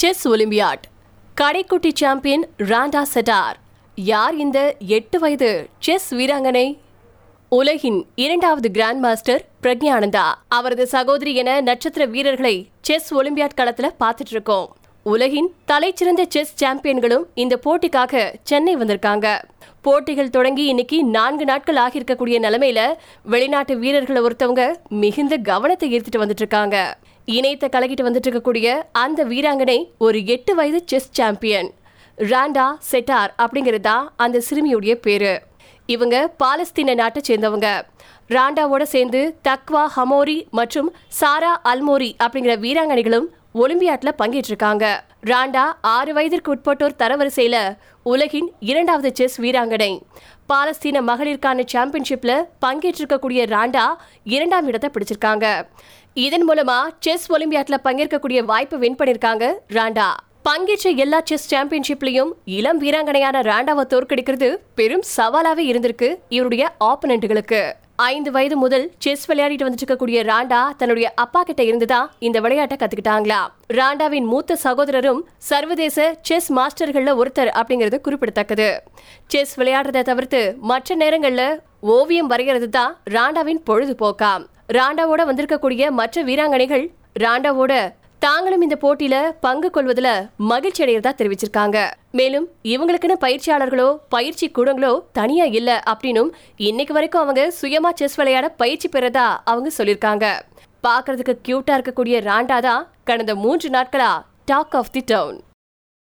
Chess Olympiad. கடைக்குட்டி champion ராண்டா cedar. யார் இந்த எட்டு வயது செஸ் வீராங்கனை? உலகின் இரண்டாவது கிராண்ட் மாஸ்டர் பிரக்ஞானந்தா. அவரது சகோதரி என நட்சத்திர வீரர்களை செஸ் ஒலிம்பியாட் களத்தில் பார்த்துட்டு இருக்கோம் உலகின் தலைச்சிறந்த செஸ் சாம்பியன்களும் இந்த போட்டிக்காக சென்னை வந்திருக்காங்க. போட்டிகள் தொடங்கி இன்னைக்கு நான்கு நாட்கள் ஆகியிருக்கக்கூடிய நிலைமையில வெளிநாட்டு வீரர்களை ஒருத்தவங்க மிகுந்த கவனத்தை ஈர்த்துட்டு வந்துட்டு இருக்காங்க இணையத்தை கலக்கிட்டு வந்துட்டு இருக்கக்கூடிய அந்த வீராங்கனை ஒரு எட்டு வயது செஸ் சாம்பியன். ராண்டா செட்டார் அப்படிங்கிறது தான் அந்த சிறுமியுடைய பேரு. இவங்க பாலஸ்தீன நாட்டை சேர்ந்தவங்க. ராண்டாவோட சேர்ந்து தக்வா ஹமோரி மற்றும் சாரா அல்மோரி அப்படிங்கிற வீராங்கனைகளும் ஒலிம்பியாட்ல பங்கேற்றிருக்காங்க. ராண்டா ஆறு வயதிற்கு உட்பட்டோர் தரவரிசையில உலகின் இரண்டாவது செஸ் வீராங்கனை. பாலஸ்தீன மகளிருக்கான சாம்பியன்ஷிப்ல பங்கேற்றிருக்கக்கூடிய ராண்டா இரண்டாம் இடத்தை பிடிச்சிருக்காங்க. இதன் மூலமா செஸ் ஒலிம்பியாட்ல பங்கேற்கக்கூடிய வாய்ப்பு வின் பண்ணிருக்காங்க ராண்டா. பங்கேற்ற எல்லா செஸ் சாம்பியன்ஷிப்லயும் இளம் வீராங்கனையான ராண்டாவை தோற்கடிக்கிறது பெரும் சவாலாகவே இருந்திருக்கு இவருடைய ஆப்பனண்ட்டுகளுக்கு ஐந்து வயது முதல் செஸ் விளையாடிட்டு வந்துட்டு இருக்கக்கூடிய ராண்டா தன்னுடைய அப்பா கிட்ட இருந்துதான் இந்த விளையாட்டை கத்துக்கிட்டாங்களா? ராண்டாவின் மூத்த சகோதரரும் சர்வதேச செஸ் மாஸ்டர்கள்ல ஒருத்தர் அப்படிங்கிறது குறிப்பிடத்தக்கது. செஸ் விளையாடுறதை தவிர்த்து மற்ற நேரங்கள்ல ஓவியம் வரைகிறது தான் ராண்டாவின் பொழுதுபோக்காம் ராண்டாவோட வந்திருக்கக்கூடிய மற்ற வீராங்கனைகள் ராண்டாவோட தாங்களும் இந்த போட்டியில பங்கு கொள்வதுல மகிழ்ச்சி அடையிறதா தெரிவிச்சிருக்காங்க. மேலும் இவங்களுக்குன்னு பயிற்சியாளர்களோ பயிற்சி கூடங்களோ தனியா இல்ல அப்படின்னும் இன்னைக்கு வரைக்கும் அவங்க சுயமா செஸ் விளையாட பயிற்சி பெறதா அவங்க சொல்லியிருக்காங்க பாக்குறதுக்கு கியூட்டா இருக்கக்கூடிய ராண்டா தான் கடந்த மூன்று நாட்களா டாக் ஆஃப் தி டவுன்